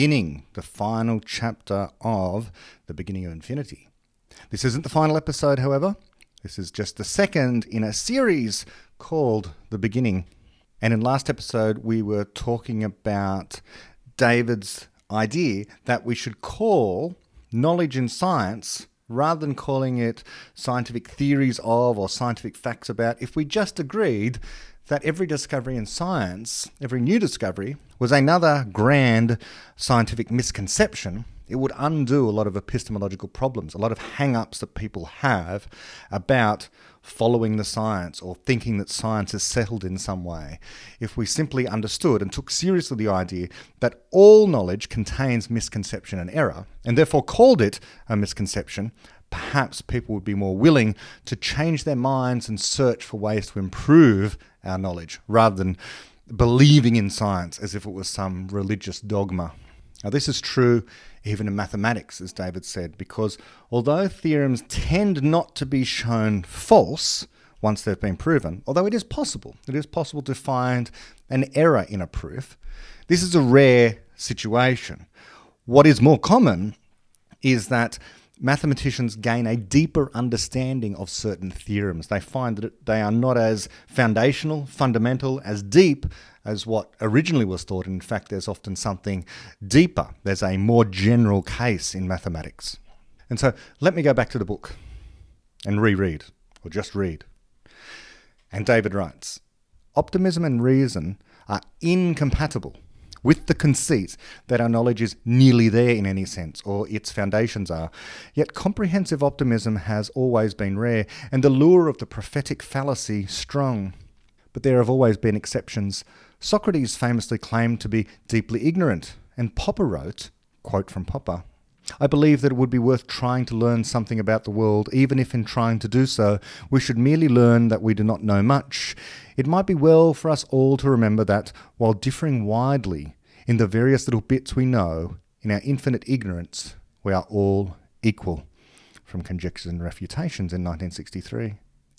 beginning, the final chapter of the beginning of infinity. This isn't the final episode, however. This is just the second in a series called The Beginning. And in last episode, we were talking about David's idea that we should call knowledge in science rather than calling it scientific theories of or scientific facts about, if we just agreed that every discovery in science, every new discovery, was another grand scientific misconception, it would undo a lot of epistemological problems, a lot of hang ups that people have about following the science or thinking that science is settled in some way. If we simply understood and took seriously the idea that all knowledge contains misconception and error, and therefore called it a misconception, perhaps people would be more willing to change their minds and search for ways to improve our knowledge rather than believing in science as if it was some religious dogma. Now, this is true even in mathematics, as David said, because although theorems tend not to be shown false once they've been proven, although it is possible, it is possible to find an error in a proof, this is a rare situation. What is more common is that mathematicians gain a deeper understanding of certain theorems. They find that they are not as foundational, fundamental, as deep as what originally was thought. In fact, there's often something deeper. There's a more general case in mathematics. And so let me go back to the book and reread, or just read. And David writes Optimism and reason are incompatible with the conceit that our knowledge is nearly there in any sense, or its foundations are. Yet comprehensive optimism has always been rare, and the lure of the prophetic fallacy strong. But there have always been exceptions. Socrates famously claimed to be deeply ignorant, and Popper wrote, quote from Popper, I believe that it would be worth trying to learn something about the world, even if in trying to do so we should merely learn that we do not know much. It might be well for us all to remember that, while differing widely in the various little bits we know, in our infinite ignorance, we are all equal. From Conjectures and Refutations in 1963.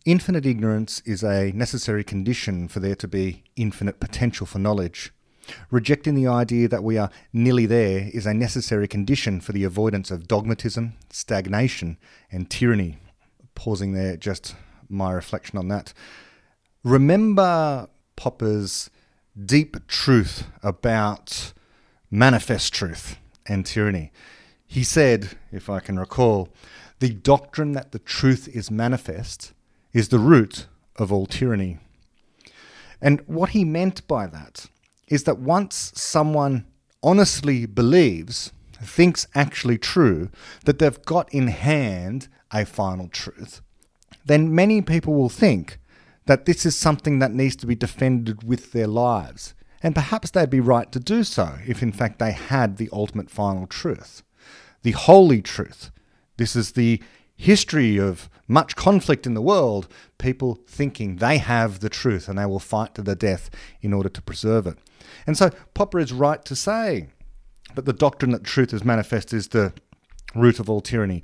Infinite ignorance is a necessary condition for there to be infinite potential for knowledge. Rejecting the idea that we are nearly there is a necessary condition for the avoidance of dogmatism, stagnation, and tyranny. Pausing there, just my reflection on that. Remember Popper's deep truth about manifest truth and tyranny. He said, if I can recall, the doctrine that the truth is manifest is the root of all tyranny. And what he meant by that is that once someone honestly believes, thinks actually true, that they've got in hand a final truth, then many people will think that this is something that needs to be defended with their lives. And perhaps they'd be right to do so if, in fact, they had the ultimate final truth, the holy truth. This is the history of much conflict in the world, people thinking they have the truth and they will fight to the death in order to preserve it. And so Popper is right to say that the doctrine that truth is manifest is the root of all tyranny.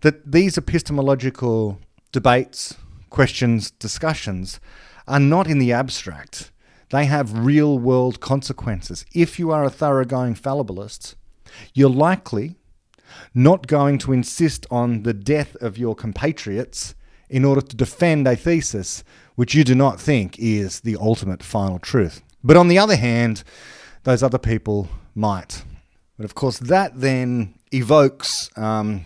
That these epistemological debates, questions, discussions are not in the abstract. They have real world consequences. If you are a thoroughgoing fallibilist, you're likely not going to insist on the death of your compatriots in order to defend a thesis which you do not think is the ultimate final truth. But on the other hand, those other people might. But of course, that then evokes um,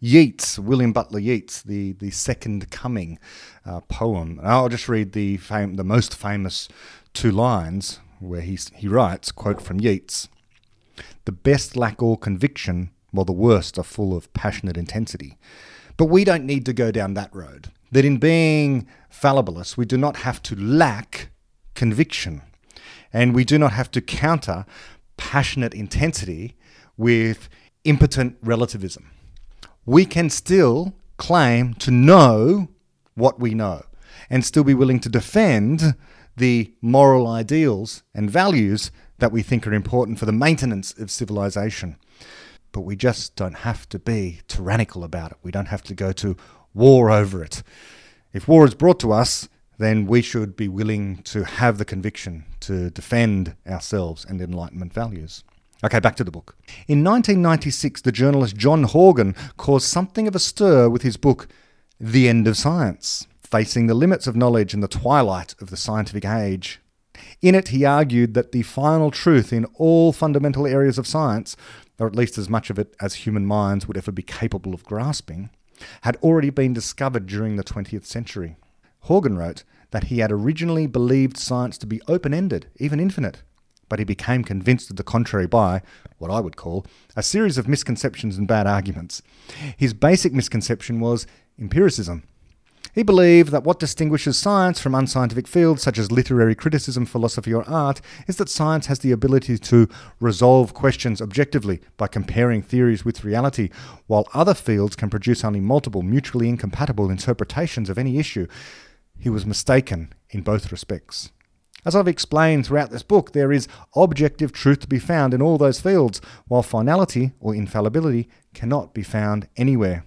Yeats, William Butler Yeats, the, the Second Coming uh, poem. I'll just read the, fam- the most famous two lines where he, he writes, quote from Yeats, The best lack all conviction, while the worst are full of passionate intensity. But we don't need to go down that road. That in being fallibilists, we do not have to lack conviction. And we do not have to counter passionate intensity with impotent relativism. We can still claim to know what we know and still be willing to defend the moral ideals and values that we think are important for the maintenance of civilization. But we just don't have to be tyrannical about it. We don't have to go to war over it. If war is brought to us, then we should be willing to have the conviction to defend ourselves and Enlightenment values. Okay, back to the book. In 1996, the journalist John Horgan caused something of a stir with his book, The End of Science Facing the Limits of Knowledge in the Twilight of the Scientific Age. In it, he argued that the final truth in all fundamental areas of science, or at least as much of it as human minds would ever be capable of grasping, had already been discovered during the 20th century. Horgan wrote that he had originally believed science to be open ended, even infinite, but he became convinced of the contrary by, what I would call, a series of misconceptions and bad arguments. His basic misconception was empiricism. He believed that what distinguishes science from unscientific fields such as literary criticism, philosophy, or art is that science has the ability to resolve questions objectively by comparing theories with reality, while other fields can produce only multiple, mutually incompatible interpretations of any issue. He was mistaken in both respects. As I've explained throughout this book, there is objective truth to be found in all those fields, while finality or infallibility cannot be found anywhere.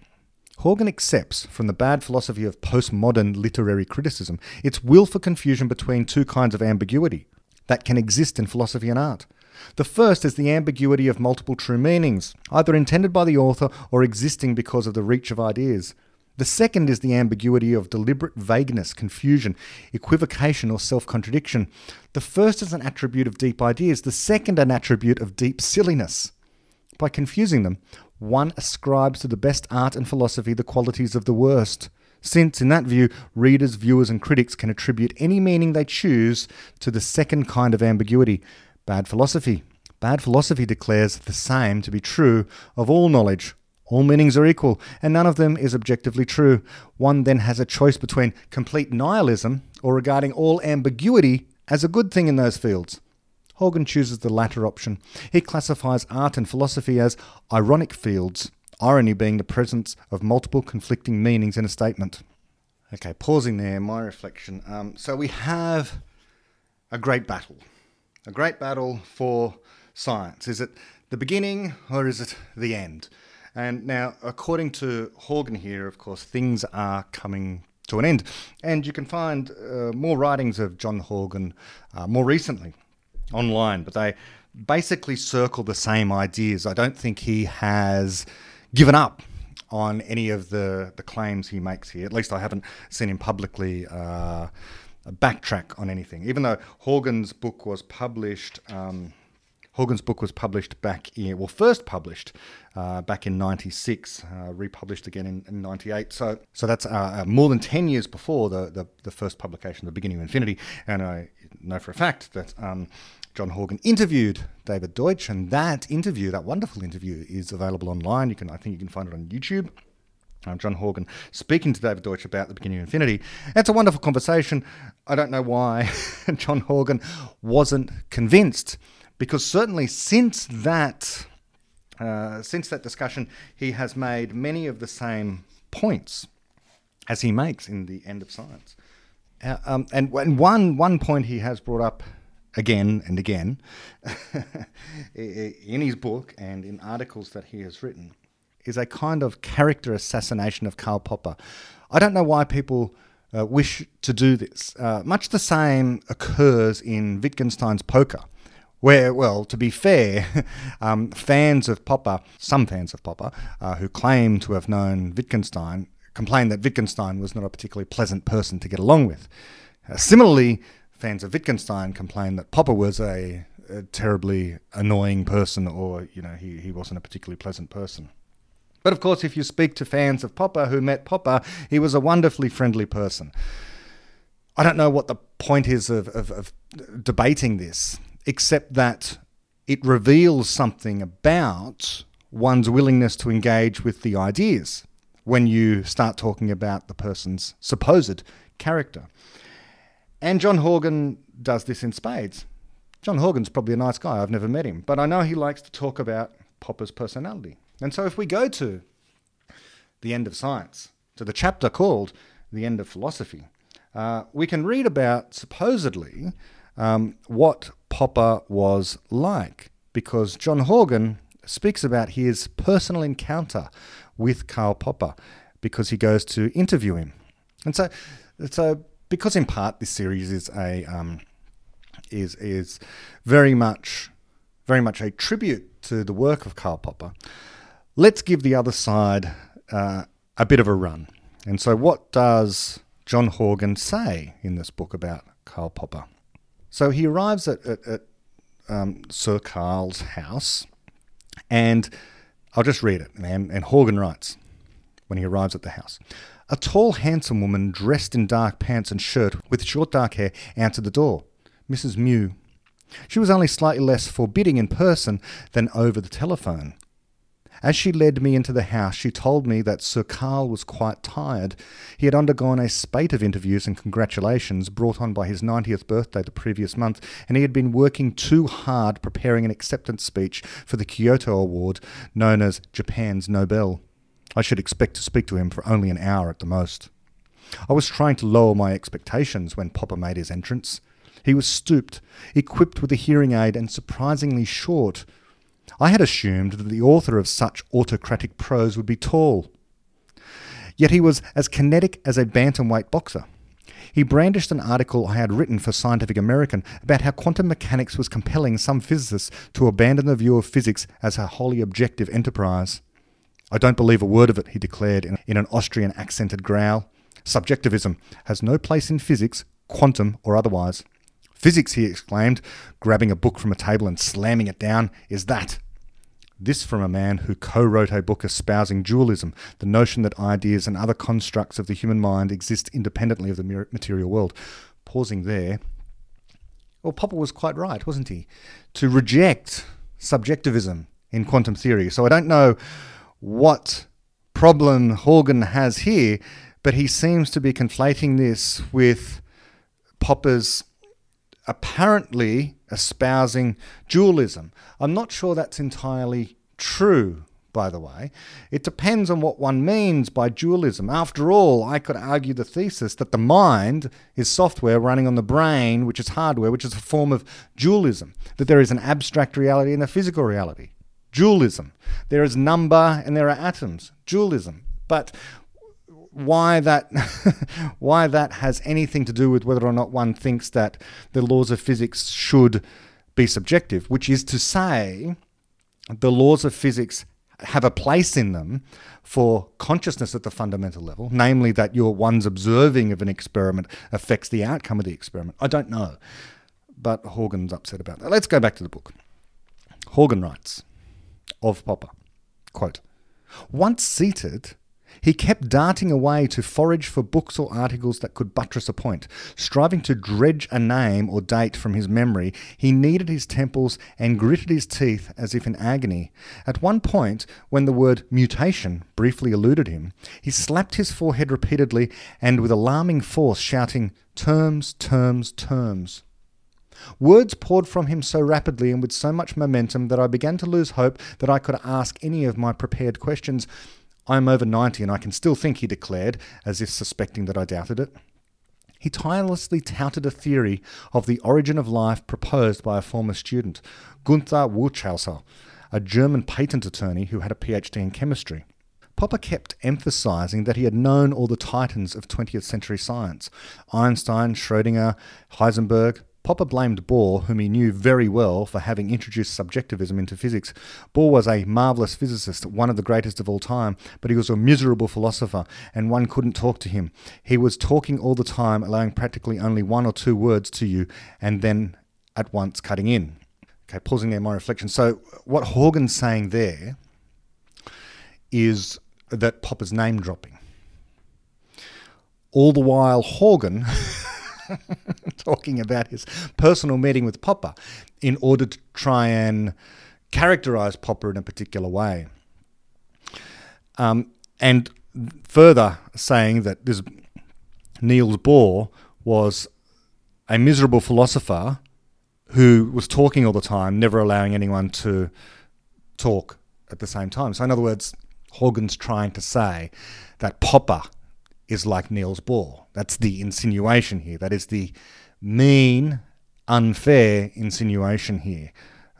Horgan accepts from the bad philosophy of postmodern literary criticism its will for confusion between two kinds of ambiguity that can exist in philosophy and art. The first is the ambiguity of multiple true meanings, either intended by the author or existing because of the reach of ideas. The second is the ambiguity of deliberate vagueness, confusion, equivocation, or self contradiction. The first is an attribute of deep ideas, the second, an attribute of deep silliness. By confusing them, one ascribes to the best art and philosophy the qualities of the worst, since, in that view, readers, viewers, and critics can attribute any meaning they choose to the second kind of ambiguity bad philosophy. Bad philosophy declares the same to be true of all knowledge, all meanings are equal, and none of them is objectively true. One then has a choice between complete nihilism or regarding all ambiguity as a good thing in those fields. Horgan chooses the latter option. He classifies art and philosophy as ironic fields, irony being the presence of multiple conflicting meanings in a statement. Okay, pausing there, my reflection. Um, so we have a great battle. A great battle for science. Is it the beginning or is it the end? And now, according to Horgan here, of course, things are coming to an end. And you can find uh, more writings of John Horgan uh, more recently online, but they basically circle the same ideas. I don't think he has given up on any of the, the claims he makes here. At least I haven't seen him publicly uh, backtrack on anything. Even though Horgan's book was published. Um, Horgan's book was published back in, well, first published uh, back in 96, uh, republished again in, in, 98. So, so that's uh, uh, more than 10 years before the, the, the, first publication, The Beginning of Infinity. And I know for a fact that um, John Horgan interviewed David Deutsch, and that interview, that wonderful interview, is available online. You can, I think, you can find it on YouTube. John Horgan speaking to David Deutsch about the beginning of Infinity. It's a wonderful conversation. I don't know why John Horgan wasn't convinced because certainly since that uh, since that discussion, he has made many of the same points as he makes in the end of science. Uh, um, and, and one one point he has brought up again and again in his book and in articles that he has written is a kind of character assassination of Karl Popper. I don't know why people uh, wish to do this. Uh, much the same occurs in Wittgenstein's Poker. Where, well, to be fair, um, fans of Popper, some fans of Popper, uh, who claim to have known Wittgenstein, complain that Wittgenstein was not a particularly pleasant person to get along with. Uh, similarly, fans of Wittgenstein complain that Popper was a, a, terribly annoying person or, you know, he, he wasn't a particularly pleasant person. But of course, if you speak to fans of Popper who met Popper, he was a wonderfully friendly person. I don't know what the point is of, of, of debating this except that it reveals something about one's willingness to engage with the ideas when you start talking about the person's supposed character. And John Horgan does this in spades. John Horgan's probably a nice guy. I've never met him, but I know he likes to talk about Popper's personality. And so if we go to the end of science, to the chapter called The End of Philosophy, uh, we can read about supposedly um, what Popper was like, because John Horgan speaks about his personal encounter with Karl Popper because he goes to interview him. And so, so because in part this series is a um, is is very much very much a tribute to the work of Karl Popper. Let's give the other side uh, a bit of a run. And so, what does John Horgan say in this book about Karl Popper? So he arrives at, at, at um, Sir Karl's house, and I'll just read it. And, and Horgan writes when he arrives at the house. A tall, handsome woman dressed in dark pants and shirt with short dark hair answered the door. Mrs. Mew. She was only slightly less forbidding in person than over the telephone. As she led me into the house, she told me that Sir Karl was quite tired. He had undergone a spate of interviews and congratulations brought on by his 90th birthday the previous month, and he had been working too hard preparing an acceptance speech for the Kyoto Award, known as Japan's Nobel. I should expect to speak to him for only an hour at the most. I was trying to lower my expectations when Popper made his entrance. He was stooped, equipped with a hearing aid, and surprisingly short. I had assumed that the author of such autocratic prose would be tall. Yet he was as kinetic as a bantamweight boxer. He brandished an article I had written for Scientific American about how quantum mechanics was compelling some physicists to abandon the view of physics as a wholly objective enterprise. I don't believe a word of it, he declared in an Austrian accented growl. Subjectivism has no place in physics, quantum or otherwise. Physics, he exclaimed, grabbing a book from a table and slamming it down, is that. This from a man who co wrote a book espousing dualism, the notion that ideas and other constructs of the human mind exist independently of the material world. Pausing there, well, Popper was quite right, wasn't he? To reject subjectivism in quantum theory. So I don't know what problem Horgan has here, but he seems to be conflating this with Popper's apparently espousing dualism. I'm not sure that's entirely true, by the way. It depends on what one means by dualism. After all, I could argue the thesis that the mind is software running on the brain, which is hardware, which is a form of dualism, that there is an abstract reality and a physical reality. Dualism. There is number and there are atoms. Dualism. But why that why that has anything to do with whether or not one thinks that the laws of physics should be subjective, which is to say, the laws of physics have a place in them for consciousness at the fundamental level, namely that your one's observing of an experiment affects the outcome of the experiment. I don't know, but Horgan's upset about that. Let's go back to the book. Horgan writes of Popper, quote, once seated, he kept darting away to forage for books or articles that could buttress a point. Striving to dredge a name or date from his memory, he kneaded his temples and gritted his teeth as if in agony. At one point, when the word mutation briefly eluded him, he slapped his forehead repeatedly and with alarming force, shouting, Terms, terms, terms. Words poured from him so rapidly and with so much momentum that I began to lose hope that I could ask any of my prepared questions. I am over 90 and I can still think, he declared, as if suspecting that I doubted it. He tirelessly touted a theory of the origin of life proposed by a former student, Gunther Wächtershäuser, a German patent attorney who had a PhD in chemistry. Popper kept emphasizing that he had known all the titans of 20th century science Einstein, Schrödinger, Heisenberg, Popper blamed Bohr, whom he knew very well, for having introduced subjectivism into physics. Bohr was a marvellous physicist, one of the greatest of all time, but he was a miserable philosopher, and one couldn't talk to him. He was talking all the time, allowing practically only one or two words to you, and then at once cutting in. Okay, pausing there, my reflection. So, what Horgan's saying there is that Popper's name dropping. All the while, Horgan. talking about his personal meeting with Popper in order to try and characterize Popper in a particular way. Um, and further saying that this Niels Bohr was a miserable philosopher who was talking all the time, never allowing anyone to talk at the same time. So, in other words, Horgan's trying to say that Popper is like Niels Bohr. That's the insinuation here. That is the mean, unfair insinuation here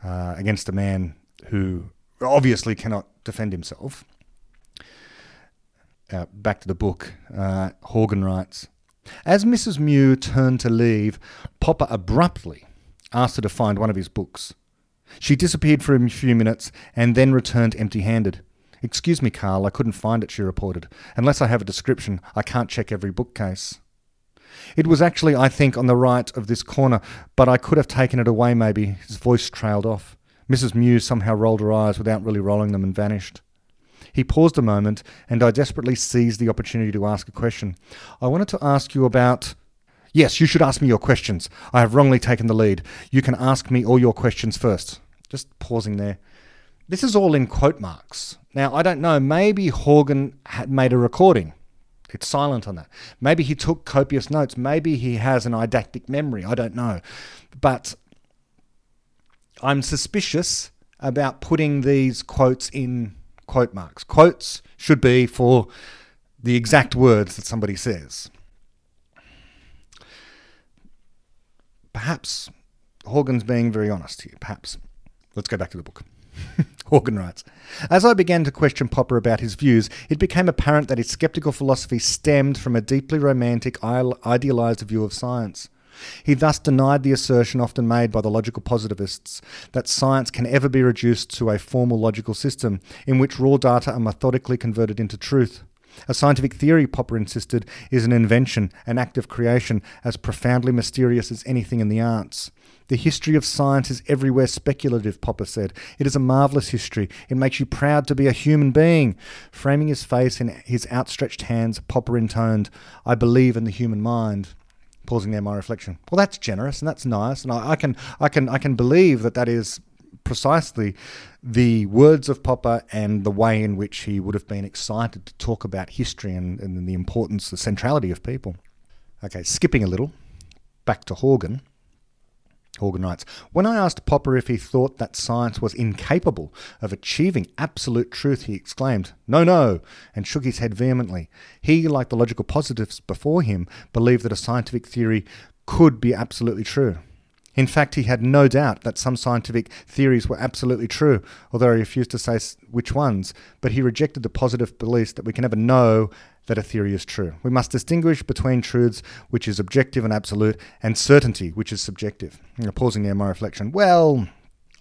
uh, against a man who obviously cannot defend himself. Uh, back to the book. Uh, Horgan writes As Mrs. Mew turned to leave, Popper abruptly asked her to find one of his books. She disappeared for a few minutes and then returned empty handed. Excuse me, Karl, I couldn't find it, she reported. Unless I have a description, I can't check every bookcase. It was actually, I think, on the right of this corner, but I could have taken it away maybe. His voice trailed off. Mrs. Mew somehow rolled her eyes without really rolling them and vanished. He paused a moment, and I desperately seized the opportunity to ask a question. I wanted to ask you about. Yes, you should ask me your questions. I have wrongly taken the lead. You can ask me all your questions first. Just pausing there. This is all in quote marks. Now, I don't know, maybe Horgan had made a recording. It's silent on that. Maybe he took copious notes. Maybe he has an eidetic memory. I don't know. But I'm suspicious about putting these quotes in quote marks. Quotes should be for the exact words that somebody says. Perhaps Horgan's being very honest here. Perhaps. Let's go back to the book. Horgan writes As I began to question Popper about his views, it became apparent that his skeptical philosophy stemmed from a deeply romantic, idealized view of science. He thus denied the assertion often made by the logical positivists that science can ever be reduced to a formal logical system in which raw data are methodically converted into truth. A scientific theory, Popper insisted, is an invention, an act of creation, as profoundly mysterious as anything in the arts. The history of science is everywhere speculative, Popper said. It is a marvellous history. It makes you proud to be a human being. Framing his face in his outstretched hands, Popper intoned, I believe in the human mind pausing there my reflection well that's generous and that's nice and I, I, can i can i can believe that that is precisely the words of popper and the way in which he would have been excited to talk about history and, and the importance the centrality of people okay skipping a little back to horgan Horgan writes When I asked Popper if he thought that science was incapable of achieving absolute truth, he exclaimed, No, no, and shook his head vehemently. He, like the logical positivists before him, believed that a scientific theory could be absolutely true. In fact, he had no doubt that some scientific theories were absolutely true, although he refused to say which ones, but he rejected the positive belief that we can never know that a theory is true. We must distinguish between truths, which is objective and absolute, and certainty, which is subjective. pausing there, my reflection. Well,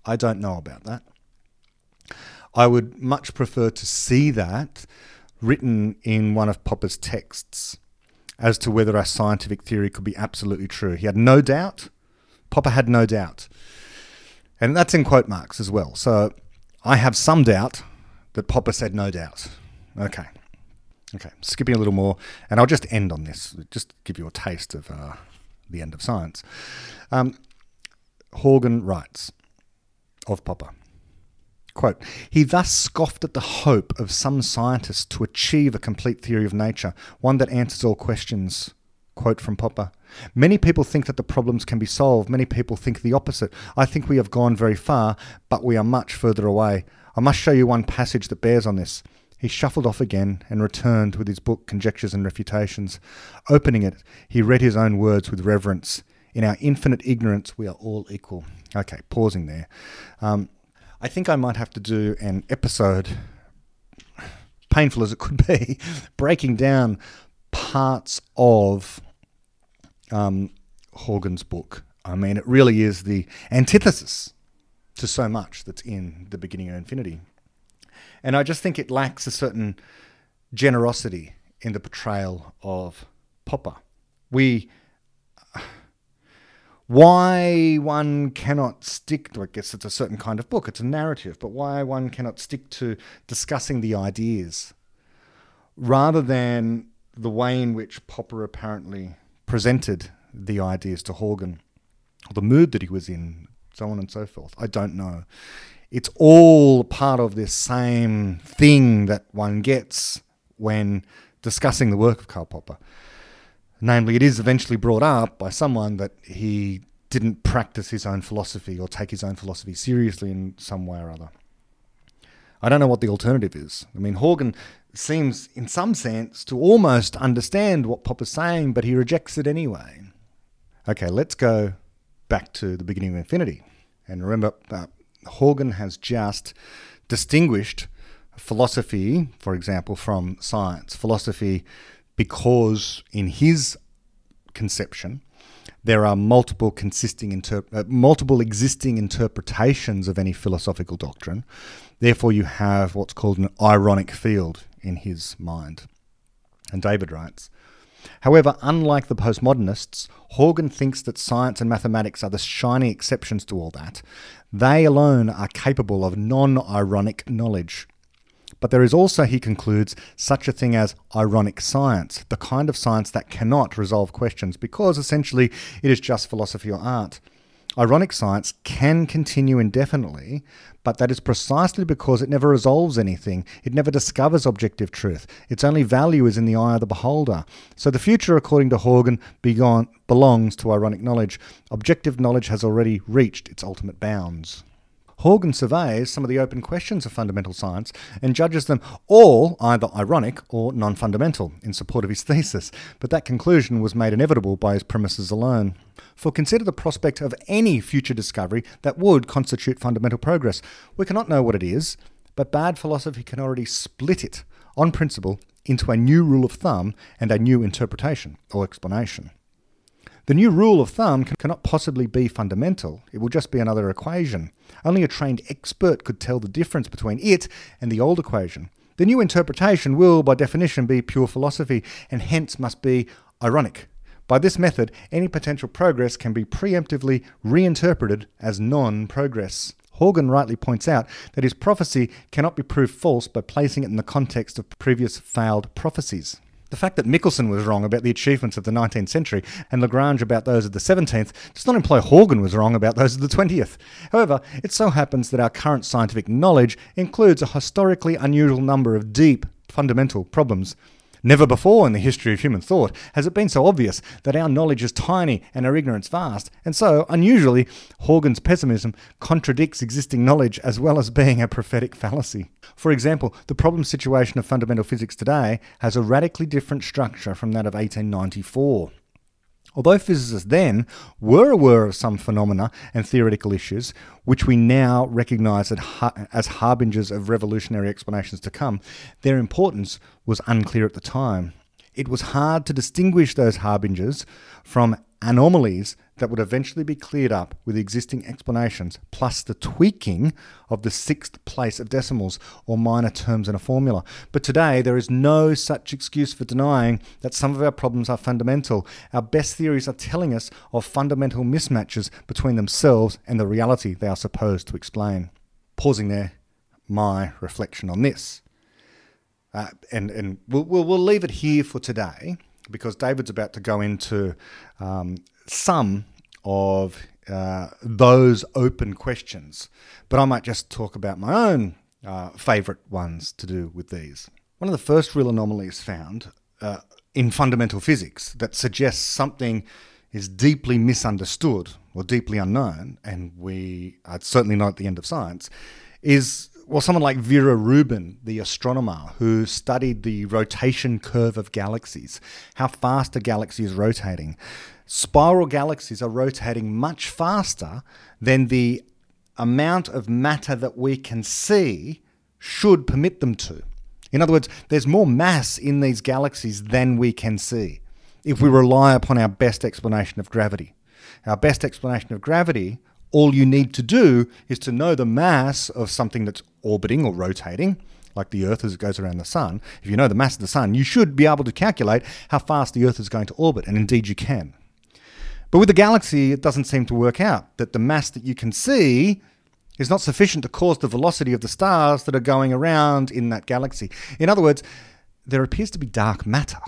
I don't know about that. I would much prefer to see that written in one of Popper's texts as to whether a scientific theory could be absolutely true. He had no doubt. Popper had no doubt. And that's in quote marks as well. So I have some doubt that Popper said no doubt. Okay. Okay, skipping a little more, and I'll just end on this, just give you a taste of uh, the end of science. Um, Horgan writes of Popper. Quote, he thus scoffed at the hope of some scientists to achieve a complete theory of nature, one that answers all questions. Quote from Popper Many people think that the problems can be solved. Many people think the opposite. I think we have gone very far, but we are much further away. I must show you one passage that bears on this. He shuffled off again and returned with his book Conjectures and Refutations. Opening it, he read his own words with reverence. In our infinite ignorance, we are all equal. Okay, pausing there. Um, I think I might have to do an episode, painful as it could be, breaking down parts of um, Horgan's book. I mean, it really is the antithesis to so much that's in the beginning of infinity. And I just think it lacks a certain generosity in the portrayal of Popper. We. Why one cannot stick to, I guess it's a certain kind of book, it's a narrative, but why one cannot stick to discussing the ideas rather than the way in which Popper apparently presented the ideas to Horgan, or the mood that he was in, so on and so forth. I don't know it's all part of this same thing that one gets when discussing the work of Karl Popper. Namely, it is eventually brought up by someone that he didn't practice his own philosophy or take his own philosophy seriously in some way or other. I don't know what the alternative is. I mean, Horgan seems, in some sense, to almost understand what Popper's saying, but he rejects it anyway. Okay, let's go back to the beginning of infinity. And remember, uh, Horgan has just distinguished philosophy, for example, from science. Philosophy, because in his conception. There are multiple consisting inter- uh, multiple existing interpretations of any philosophical doctrine. Therefore, you have what's called an ironic field in his mind. And David writes, However, unlike the postmodernists, Horgan thinks that science and mathematics are the shining exceptions to all that. They alone are capable of non ironic knowledge. But there is also, he concludes, such a thing as ironic science, the kind of science that cannot resolve questions because essentially it is just philosophy or art. Ironic science can continue indefinitely, but that is precisely because it never resolves anything. It never discovers objective truth. Its only value is in the eye of the beholder. So the future, according to Horgan, belongs to ironic knowledge. Objective knowledge has already reached its ultimate bounds. Horgan surveys some of the open questions of fundamental science and judges them all either ironic or non fundamental in support of his thesis, but that conclusion was made inevitable by his premises alone. For consider the prospect of any future discovery that would constitute fundamental progress. We cannot know what it is, but bad philosophy can already split it, on principle, into a new rule of thumb and a new interpretation or explanation. The new rule of thumb cannot possibly be fundamental. It will just be another equation. Only a trained expert could tell the difference between it and the old equation. The new interpretation will, by definition, be pure philosophy and hence must be ironic. By this method, any potential progress can be preemptively reinterpreted as non progress. Horgan rightly points out that his prophecy cannot be proved false by placing it in the context of previous failed prophecies. The fact that Michelson was wrong about the achievements of the 19th century and Lagrange about those of the 17th does not imply Horgan was wrong about those of the 20th. However, it so happens that our current scientific knowledge includes a historically unusual number of deep, fundamental problems Never before in the history of human thought has it been so obvious that our knowledge is tiny and our ignorance vast, and so, unusually, Horgan's pessimism contradicts existing knowledge as well as being a prophetic fallacy. For example, the problem situation of fundamental physics today has a radically different structure from that of 1894. Although physicists then were aware of some phenomena and theoretical issues, which we now recognize as harbingers of revolutionary explanations to come, their importance was unclear at the time. It was hard to distinguish those harbingers from anomalies that would eventually be cleared up with existing explanations, plus the tweaking of the sixth place of decimals or minor terms in a formula. But today, there is no such excuse for denying that some of our problems are fundamental. Our best theories are telling us of fundamental mismatches between themselves and the reality they are supposed to explain. Pausing there, my reflection on this. Uh, and and we'll, we'll, we'll leave it here for today because David's about to go into um, some of uh, those open questions. But I might just talk about my own uh, favourite ones to do with these. One of the first real anomalies found uh, in fundamental physics that suggests something is deeply misunderstood or deeply unknown, and we are certainly not at the end of science, is well, someone like Vera Rubin, the astronomer who studied the rotation curve of galaxies, how fast a galaxy is rotating. Spiral galaxies are rotating much faster than the amount of matter that we can see should permit them to. In other words, there's more mass in these galaxies than we can see if we rely upon our best explanation of gravity. Our best explanation of gravity all you need to do is to know the mass of something that's orbiting or rotating, like the Earth as it goes around the Sun. If you know the mass of the Sun, you should be able to calculate how fast the Earth is going to orbit, and indeed you can. But with the galaxy, it doesn't seem to work out that the mass that you can see is not sufficient to cause the velocity of the stars that are going around in that galaxy. In other words, there appears to be dark matter.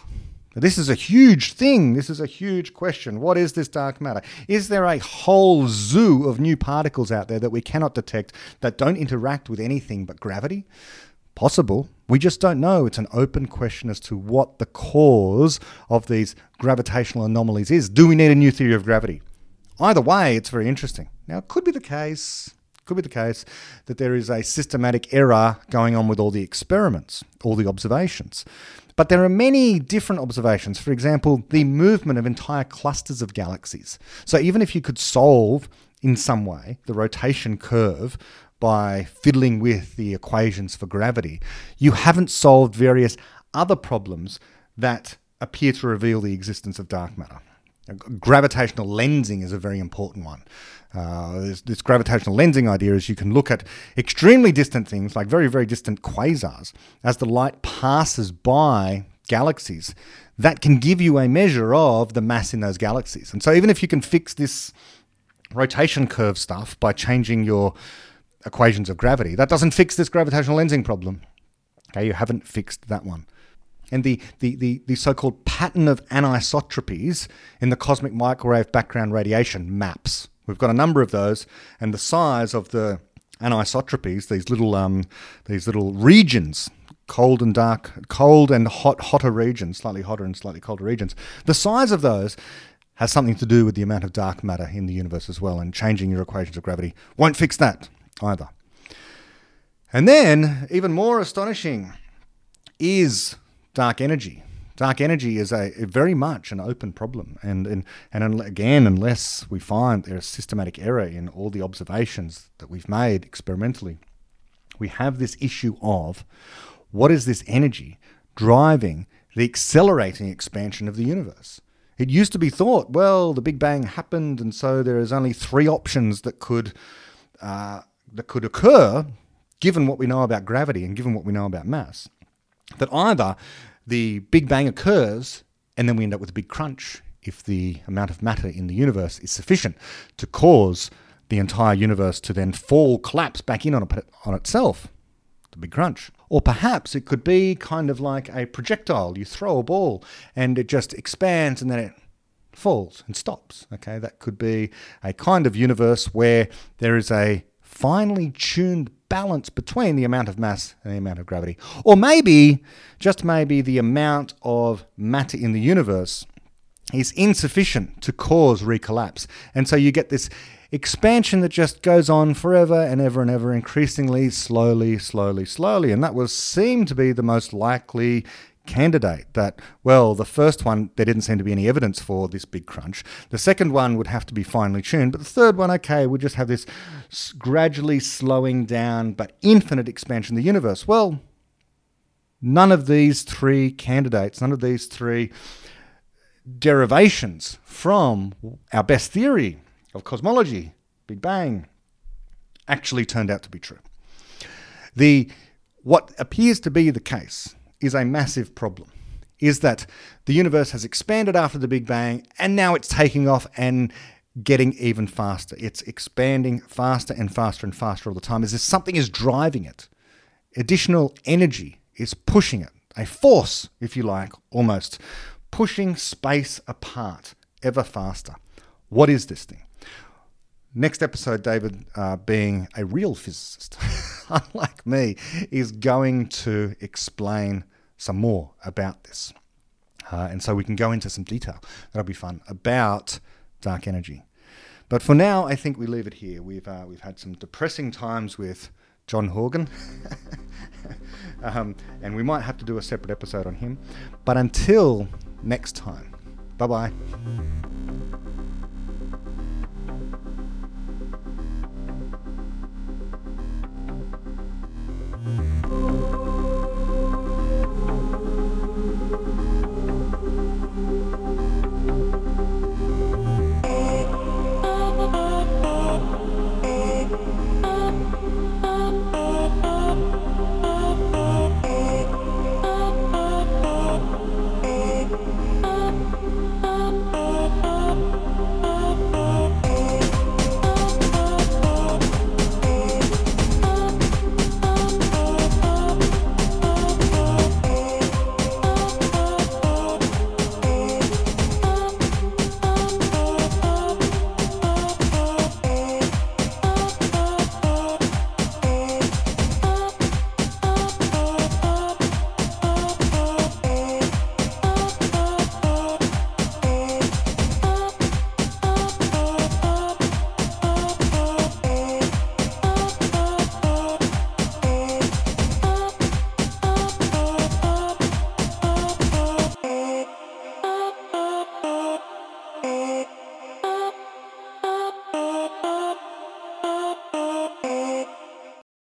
This is a huge thing. This is a huge question. What is this dark matter? Is there a whole zoo of new particles out there that we cannot detect that don't interact with anything but gravity? Possible. We just don't know. It's an open question as to what the cause of these gravitational anomalies is. Do we need a new theory of gravity? Either way, it's very interesting. Now, it could be the case could be the case that there is a systematic error going on with all the experiments, all the observations. But there are many different observations. For example, the movement of entire clusters of galaxies. So even if you could solve in some way the rotation curve by fiddling with the equations for gravity, you haven't solved various other problems that appear to reveal the existence of dark matter. Gravitational lensing is a very important one. Uh, this, this, gravitational lensing idea is you can look at extremely distant things, like very, very distant quasars, as the light passes by galaxies. That can give you a measure of the mass in those galaxies. And so, even if you can fix this rotation curve stuff by changing your equations of gravity, that doesn't fix this gravitational lensing problem. Okay, you haven't fixed that one and the, the, the, the so called pattern of anisotropies in the cosmic microwave background radiation maps. We've got a number of those, and the size of the anisotropies, these little, um, these little regions, cold and dark, cold and hot, hotter regions, slightly hotter and slightly colder regions, the size of those has something to do with the amount of dark matter in the universe as well, and changing your equations of gravity won't fix that either. And then, even more astonishing, is dark energy. Dark energy is a, a very much an open problem, and, and and again, unless we find there's systematic error in all the observations that we've made experimentally, we have this issue of what is this energy driving the accelerating expansion of the universe. It used to be thought, well, the Big Bang happened, and so there is only three options that could uh, that could occur, given what we know about gravity and given what we know about mass that either the Big Bang occurs and then we end up with a big crunch if the amount of matter in the universe is sufficient to cause the entire universe to then fall, collapse back in on, a, on itself, the big crunch. Or perhaps it could be kind of like a projectile. You throw a ball and it just expands and then it falls and stops. Okay, that could be a kind of universe where there is a finely tuned balance between the amount of mass and the amount of gravity. Or maybe, just maybe, the amount of matter in the universe is insufficient to cause recollapse. And so you get this expansion that just goes on forever and ever and ever, increasingly slowly, slowly, slowly. And that will seem to be the most likely candidate that, well, the first one, there didn't seem to be any evidence for this big crunch. The second one would have to be finely tuned. But the third one, okay, we just have this gradually slowing down but infinite expansion of the universe. Well, none of these three candidates, none of these three derivations from our best theory of cosmology, Big Bang, actually turned out to be true. The what appears to be the case is a massive problem. Is that the universe has expanded after the Big Bang and now it's taking off and getting even faster. It's expanding faster and faster and faster all the time Is if something is driving it. Additional energy is pushing it, a force, if you like, almost, pushing space apart ever faster. What is this thing? Next episode, David, uh, being a real physicist, unlike me, is going to explain some more about this. Uh, and so we can go into some detail. That'll be fun about dark energy. But for now, I think we leave it here. We've, uh, we've had some depressing times with John Horgan, um, and we might have to do a separate episode on him. But until next time, bye bye.